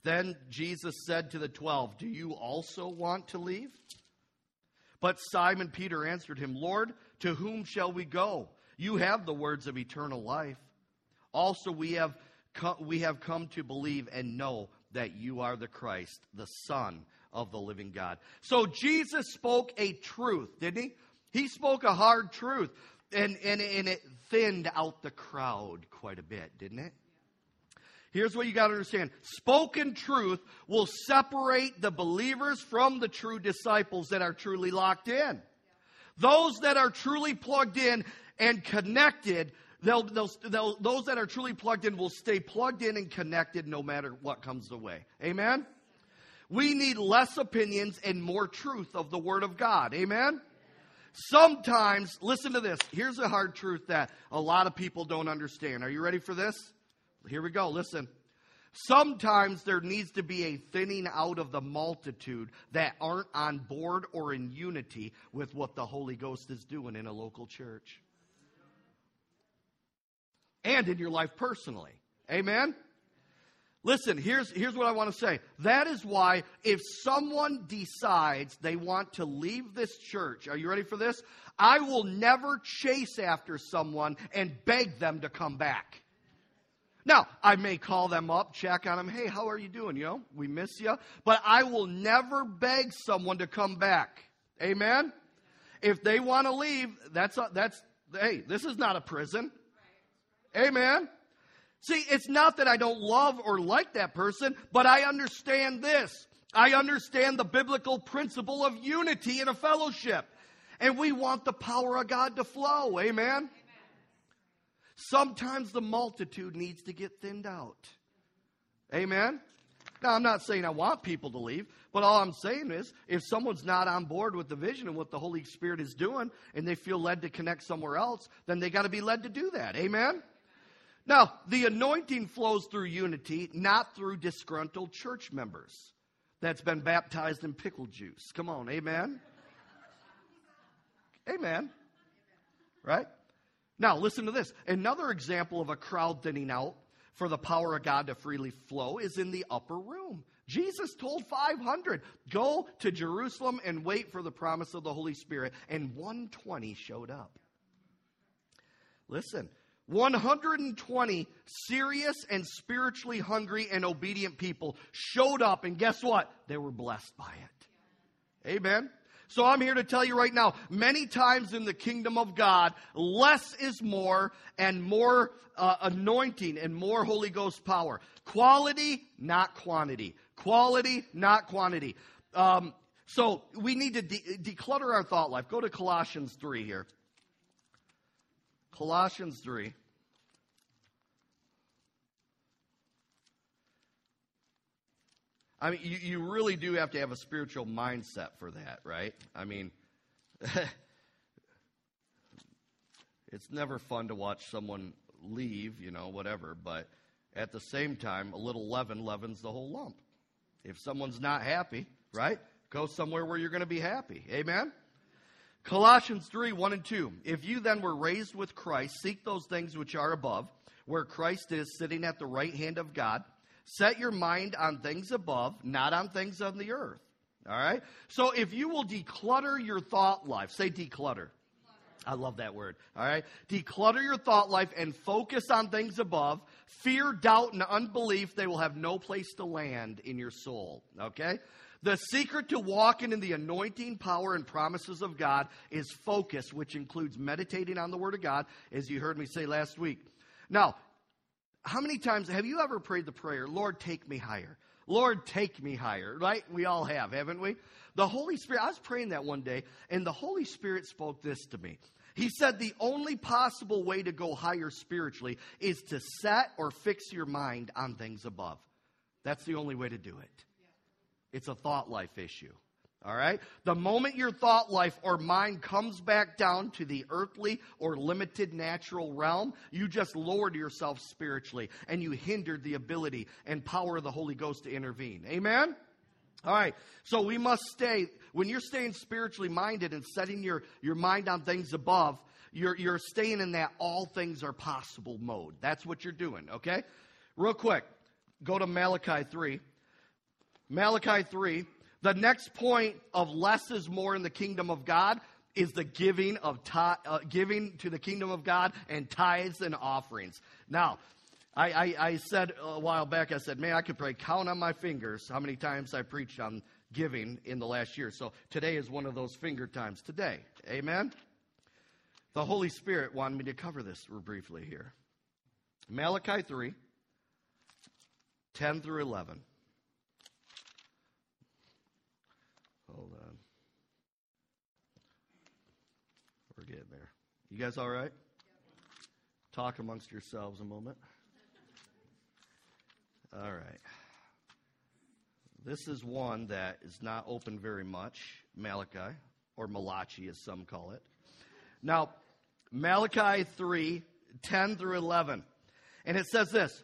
Then Jesus said to the twelve, Do you also want to leave? But Simon Peter answered him, Lord, to whom shall we go? You have the words of eternal life. Also, we have, we have come to believe and know that you are the Christ, the Son of the living God. So Jesus spoke a truth, didn't he? He spoke a hard truth, and, and, and it thinned out the crowd quite a bit, didn't it? Here's what you got to understand spoken truth will separate the believers from the true disciples that are truly locked in. Those that are truly plugged in and connected, they'll, they'll, they'll, those that are truly plugged in will stay plugged in and connected no matter what comes the way. Amen? We need less opinions and more truth of the Word of God. Amen? Sometimes, listen to this. Here's a hard truth that a lot of people don't understand. Are you ready for this? Here we go. Listen. Sometimes there needs to be a thinning out of the multitude that aren't on board or in unity with what the Holy Ghost is doing in a local church. And in your life personally. Amen? Listen, here's, here's what I want to say. That is why if someone decides they want to leave this church, are you ready for this? I will never chase after someone and beg them to come back. Now, I may call them up, check on them. Hey, how are you doing? You know, we miss you. But I will never beg someone to come back. Amen? If they want to leave, that's, a, that's, hey, this is not a prison. Amen? See, it's not that I don't love or like that person, but I understand this. I understand the biblical principle of unity in a fellowship. And we want the power of God to flow. Amen? Sometimes the multitude needs to get thinned out. Amen? Now, I'm not saying I want people to leave, but all I'm saying is if someone's not on board with the vision and what the Holy Spirit is doing and they feel led to connect somewhere else, then they got to be led to do that. Amen? Now, the anointing flows through unity, not through disgruntled church members that's been baptized in pickle juice. Come on, amen? Amen. Right? Now, listen to this. Another example of a crowd thinning out for the power of God to freely flow is in the upper room. Jesus told 500, go to Jerusalem and wait for the promise of the Holy Spirit. And 120 showed up. Listen, 120 serious and spiritually hungry and obedient people showed up, and guess what? They were blessed by it. Amen. So I'm here to tell you right now, many times in the kingdom of God, less is more and more uh, anointing and more Holy Ghost power. Quality, not quantity. Quality, not quantity. Um, so we need to de- declutter our thought life. Go to Colossians 3 here. Colossians 3. I mean, you, you really do have to have a spiritual mindset for that, right? I mean, it's never fun to watch someone leave, you know, whatever, but at the same time, a little leaven leavens the whole lump. If someone's not happy, right? Go somewhere where you're going to be happy. Amen? Colossians 3 1 and 2. If you then were raised with Christ, seek those things which are above, where Christ is sitting at the right hand of God. Set your mind on things above, not on things on the earth. All right? So if you will declutter your thought life, say declutter. I love that word. All right? Declutter your thought life and focus on things above. Fear, doubt, and unbelief, they will have no place to land in your soul. Okay? The secret to walking in the anointing, power, and promises of God is focus, which includes meditating on the Word of God, as you heard me say last week. Now, how many times have you ever prayed the prayer, Lord, take me higher? Lord, take me higher, right? We all have, haven't we? The Holy Spirit, I was praying that one day, and the Holy Spirit spoke this to me. He said the only possible way to go higher spiritually is to set or fix your mind on things above. That's the only way to do it. It's a thought life issue. All right? The moment your thought life or mind comes back down to the earthly or limited natural realm, you just lowered yourself spiritually and you hindered the ability and power of the Holy Ghost to intervene. Amen? All right. So we must stay, when you're staying spiritually minded and setting your, your mind on things above, you're, you're staying in that all things are possible mode. That's what you're doing, okay? Real quick, go to Malachi 3. Malachi 3 the next point of less is more in the kingdom of God is the giving of uh, giving to the kingdom of God and tithes and offerings. Now, I, I, I, said a while back, I said, man, I could probably count on my fingers how many times I preached on giving in the last year. So today is one of those finger times. Today, amen. The Holy Spirit wanted me to cover this briefly here. Malachi 3, 10 through 11. Hold on. We're getting there. You guys all right? Talk amongst yourselves a moment. All right. This is one that is not open very much, Malachi, or Malachi as some call it. Now, Malachi 3 10 through 11. And it says this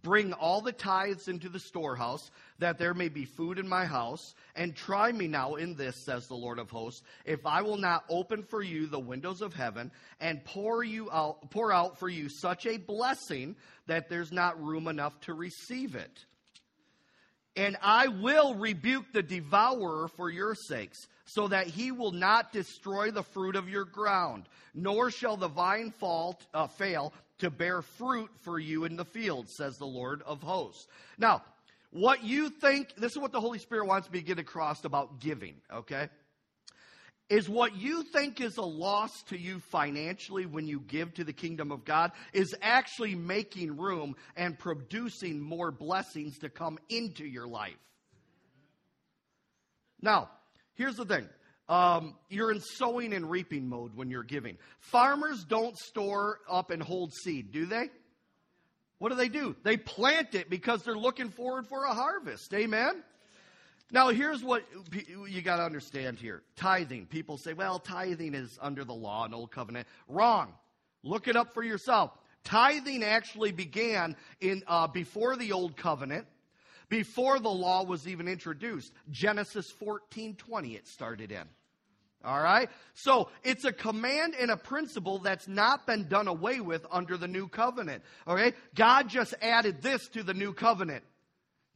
Bring all the tithes into the storehouse, that there may be food in my house. And try me now in this, says the Lord of hosts, if I will not open for you the windows of heaven and pour you out, pour out for you such a blessing that there's not room enough to receive it. And I will rebuke the devourer for your sakes, so that he will not destroy the fruit of your ground, nor shall the vine fall, uh, fail to bear fruit for you in the field, says the Lord of hosts. Now, what you think, this is what the Holy Spirit wants me to get across about giving, okay? Is what you think is a loss to you financially when you give to the kingdom of God is actually making room and producing more blessings to come into your life. Now, here's the thing um, you're in sowing and reaping mode when you're giving. Farmers don't store up and hold seed, do they? What do they do? They plant it because they're looking forward for a harvest. Amen? Now, here's what you got to understand here tithing. People say, well, tithing is under the law and Old Covenant. Wrong. Look it up for yourself. Tithing actually began in uh, before the Old Covenant before the law was even introduced. Genesis 14:20 it started in. All right? So, it's a command and a principle that's not been done away with under the new covenant. Okay? God just added this to the new covenant.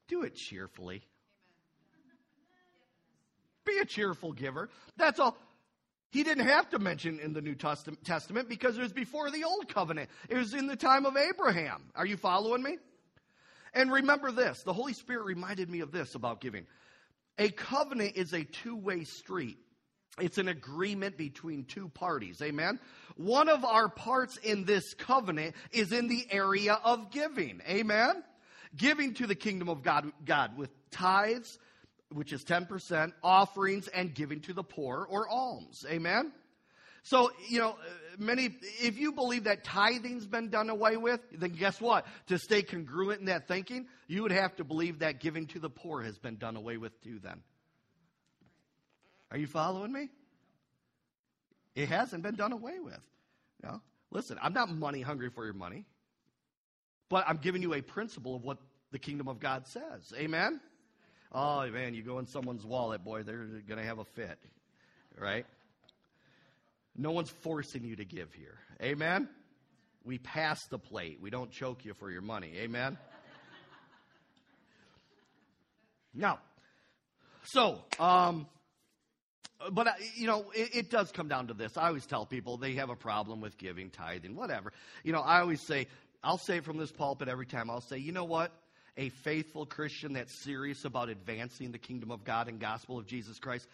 Do it cheerfully. Be a cheerful giver. That's all. He didn't have to mention in the New Testament because it was before the Old Covenant. It was in the time of Abraham. Are you following me? And remember this the Holy Spirit reminded me of this about giving. A covenant is a two way street. It's an agreement between two parties. Amen. One of our parts in this covenant is in the area of giving. Amen. Giving to the kingdom of God, God with tithes, which is 10%, offerings, and giving to the poor or alms. Amen. So, you know, many, if you believe that tithing's been done away with, then guess what? To stay congruent in that thinking, you would have to believe that giving to the poor has been done away with too, then. Are you following me? It hasn't been done away with. No. Listen, I'm not money hungry for your money, but I'm giving you a principle of what the kingdom of God says. Amen? Oh, man, you go in someone's wallet, boy, they're going to have a fit, right? No one's forcing you to give here. Amen? We pass the plate. We don't choke you for your money. Amen? now, so, um, but, uh, you know, it, it, does come down to this. I always tell people they have a problem with giving, tithing, whatever. You know, I always say, I'll say from this pulpit every time, I'll say, you know what? A faithful Christian that's serious about advancing the kingdom of God and gospel of Jesus Christ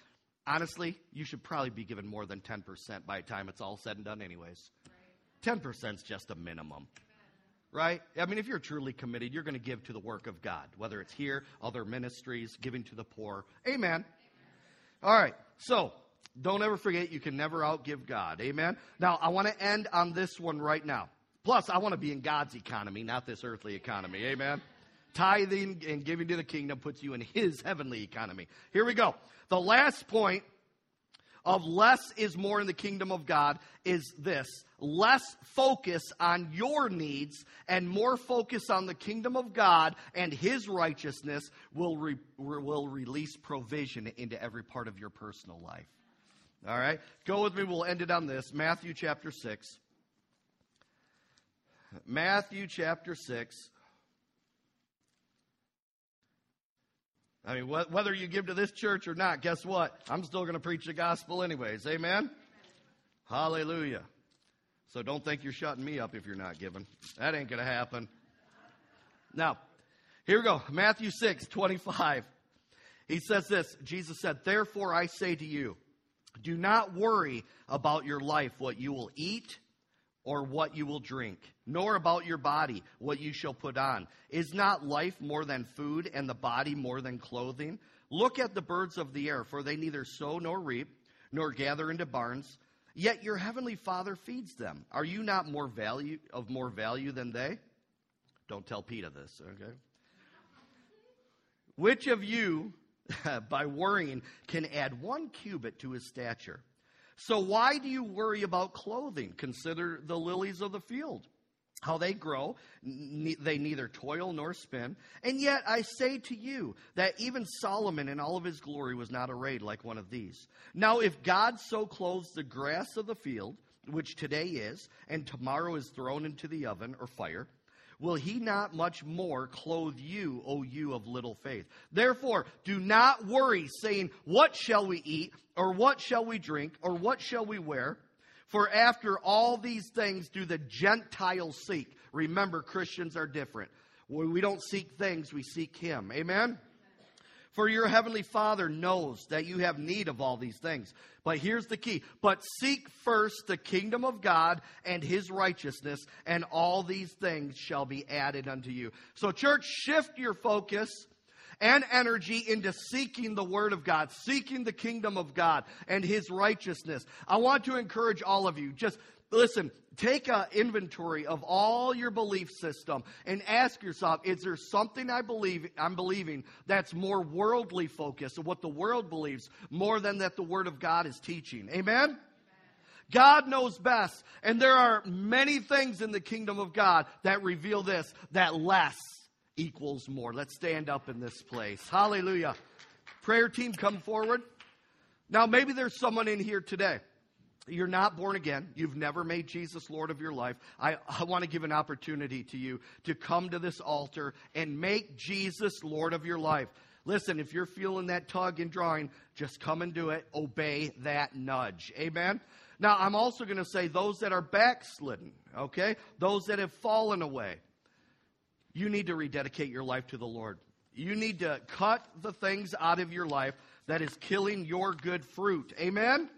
honestly, you should probably be given more than 10% by the time it's all said and done, anyways. 10% is just a minimum. Right? I mean, if you're truly committed, you're going to give to the work of God, whether it's here, other ministries, giving to the poor. Amen. All right. So, don't ever forget you can never outgive God. Amen. Now, I want to end on this one right now. Plus, I want to be in God's economy, not this earthly economy. Amen. Tithing and giving to the kingdom puts you in his heavenly economy. Here we go. The last point of less is more in the kingdom of God is this less focus on your needs and more focus on the kingdom of God and his righteousness will, re- will release provision into every part of your personal life. All right? Go with me. We'll end it on this Matthew chapter 6. Matthew chapter 6. I mean, wh- whether you give to this church or not, guess what? I'm still going to preach the gospel anyways. Amen? Hallelujah. So don't think you're shutting me up if you're not giving. That ain't going to happen. Now, here we go. Matthew 6, 25. He says this Jesus said, Therefore I say to you, do not worry about your life, what you will eat or what you will drink, nor about your body, what you shall put on. Is not life more than food, and the body more than clothing? Look at the birds of the air, for they neither sow nor reap, nor gather into barns, yet your heavenly Father feeds them. Are you not more value of more value than they? Don't tell Peter this, okay? Which of you, by worrying, can add one cubit to his stature? So why do you worry about clothing? Consider the lilies of the field, how they grow. They neither toil nor spin. And yet I say to you that even Solomon in all of his glory was not arrayed like one of these. Now, if God so clothes the grass of the field, which today is, and tomorrow is thrown into the oven or fire, will he not much more clothe you, O you of little faith? Therefore, do not worry, saying, What shall we eat, or what shall we drink, or what shall we wear? For after all these things do the Gentiles seek. Remember, Christians are different. We don't seek things, we seek Him. Amen? For your heavenly Father knows that you have need of all these things. But here's the key. But seek first the kingdom of God and his righteousness, and all these things shall be added unto you. So, church, shift your focus and energy into seeking the Word of God, seeking the kingdom of God and His righteousness. I want to encourage all of you, just listen, take an inventory of all your belief system and ask yourself, is there something I believe I'm believing that's more worldly focused of what the world believes more than that the Word of God is teaching? Amen? God knows best. And there are many things in the kingdom of God that reveal this, that less equals more. Let's stand up in this place. Hallelujah. Prayer team, come forward. Now, maybe there's someone in here today. You're not born again. You've never made Jesus Lord of your life. I, I want to give an opportunity to you to come to this altar and make Jesus Lord of your life. Listen, if you're feeling that tug and drawing, just come and do it. Obey that nudge. Amen? Now, I'm also going to say those that are backslidden, okay? Those that have fallen away you need to rededicate your life to the Lord. You need to cut the things out of your life that is killing your good fruit. Amen?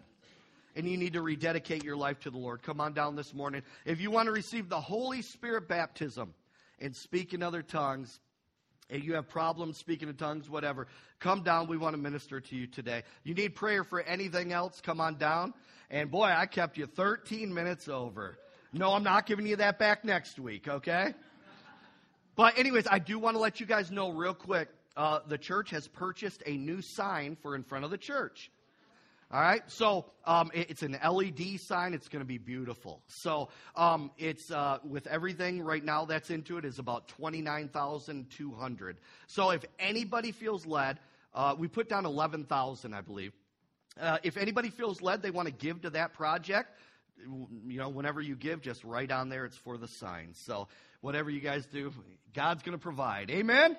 And you need to rededicate your life to the Lord. Come on down this morning. If you want to receive the Holy Spirit baptism and speak in other tongues, if you have problems speaking in tongues, whatever, come down. We want to minister to you today. You need prayer for anything else, come on down. And boy, I kept you 13 minutes over. No, I'm not giving you that back next week, okay? But, anyways, I do want to let you guys know real quick uh, the church has purchased a new sign for in front of the church. All right, so um, it, it's an LED sign. It's going to be beautiful. So um, it's uh, with everything right now that's into it is about twenty nine thousand two hundred. So if anybody feels led, uh, we put down eleven thousand, I believe. Uh, if anybody feels led, they want to give to that project. You know, whenever you give, just write on there it's for the sign. So whatever you guys do, God's going to provide. Amen?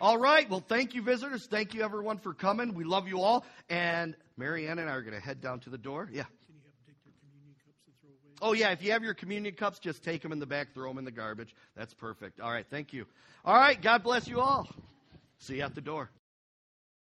All right. Well, thank you, visitors. Thank you, everyone, for coming. We love you all. And Marianne and I are going to head down to the door. Yeah. Oh, yeah. If you have your communion cups, just take them in the back, throw them in the garbage. That's perfect. All right. Thank you. All right. God bless you all. See you at the door.